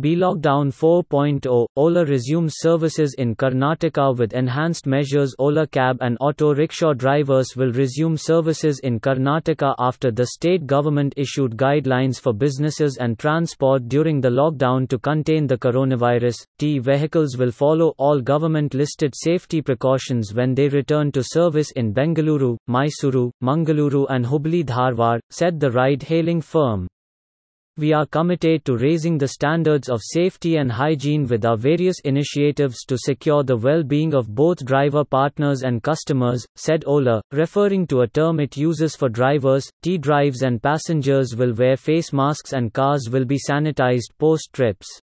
B Lockdown 4.0 Ola resumes services in Karnataka with enhanced measures. Ola cab and auto rickshaw drivers will resume services in Karnataka after the state government issued guidelines for businesses and transport during the lockdown to contain the coronavirus. T vehicles will follow all government listed safety precautions when they return to service in Bengaluru, Mysuru, Mangaluru, and Hubli Dharwad, said the ride hailing firm. We are committed to raising the standards of safety and hygiene with our various initiatives to secure the well being of both driver partners and customers, said Ola, referring to a term it uses for drivers. T drives and passengers will wear face masks and cars will be sanitized post trips.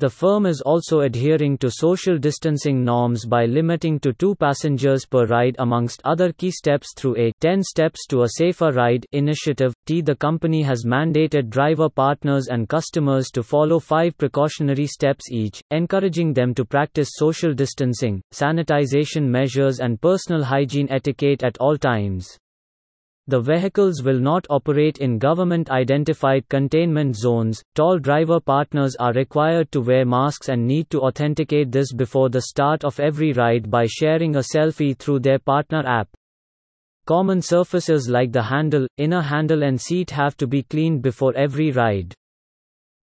The firm is also adhering to social distancing norms by limiting to two passengers per ride amongst other key steps through a 10 steps to a safer ride initiative. T the company has mandated driver partners and customers to follow 5 precautionary steps each, encouraging them to practice social distancing, sanitization measures and personal hygiene etiquette at all times. The vehicles will not operate in government identified containment zones. Toll driver partners are required to wear masks and need to authenticate this before the start of every ride by sharing a selfie through their partner app. Common surfaces like the handle, inner handle, and seat have to be cleaned before every ride.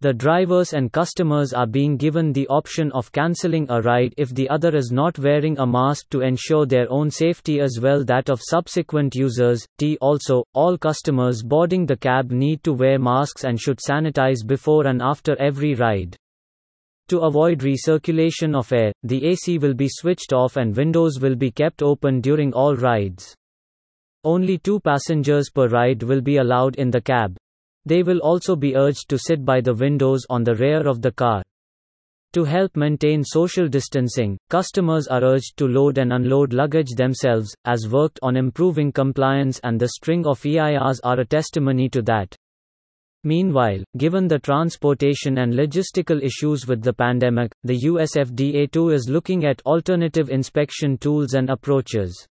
The drivers and customers are being given the option of cancelling a ride if the other is not wearing a mask to ensure their own safety as well that of subsequent users. T also, all customers boarding the cab need to wear masks and should sanitize before and after every ride. To avoid recirculation of air, the AC will be switched off and windows will be kept open during all rides. Only two passengers per ride will be allowed in the cab. They will also be urged to sit by the windows on the rear of the car. To help maintain social distancing, customers are urged to load and unload luggage themselves, as worked on improving compliance and the string of EIRs are a testimony to that. Meanwhile, given the transportation and logistical issues with the pandemic, the USFDA too is looking at alternative inspection tools and approaches.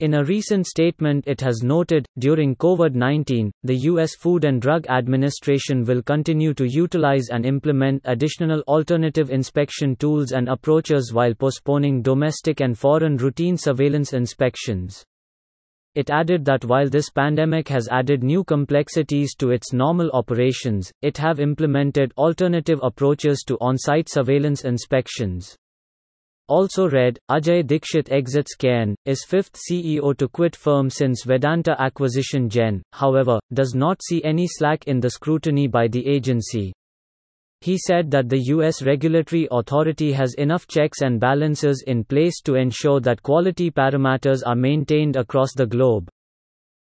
In a recent statement, it has noted, during COVID 19, the U.S. Food and Drug Administration will continue to utilize and implement additional alternative inspection tools and approaches while postponing domestic and foreign routine surveillance inspections. It added that while this pandemic has added new complexities to its normal operations, it have implemented alternative approaches to on-site surveillance inspections. Also read, Ajay Dixit exits Cairn, is fifth CEO to quit firm since Vedanta acquisition Gen, however, does not see any slack in the scrutiny by the agency. He said that the U.S. regulatory authority has enough checks and balances in place to ensure that quality parameters are maintained across the globe.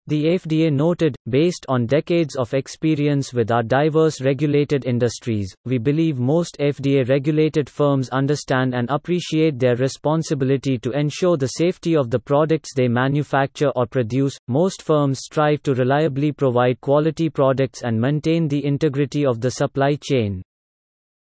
The FDA noted, based on decades of experience with our diverse regulated industries, we believe most FDA regulated firms understand and appreciate their responsibility to ensure the safety of the products they manufacture or produce. Most firms strive to reliably provide quality products and maintain the integrity of the supply chain.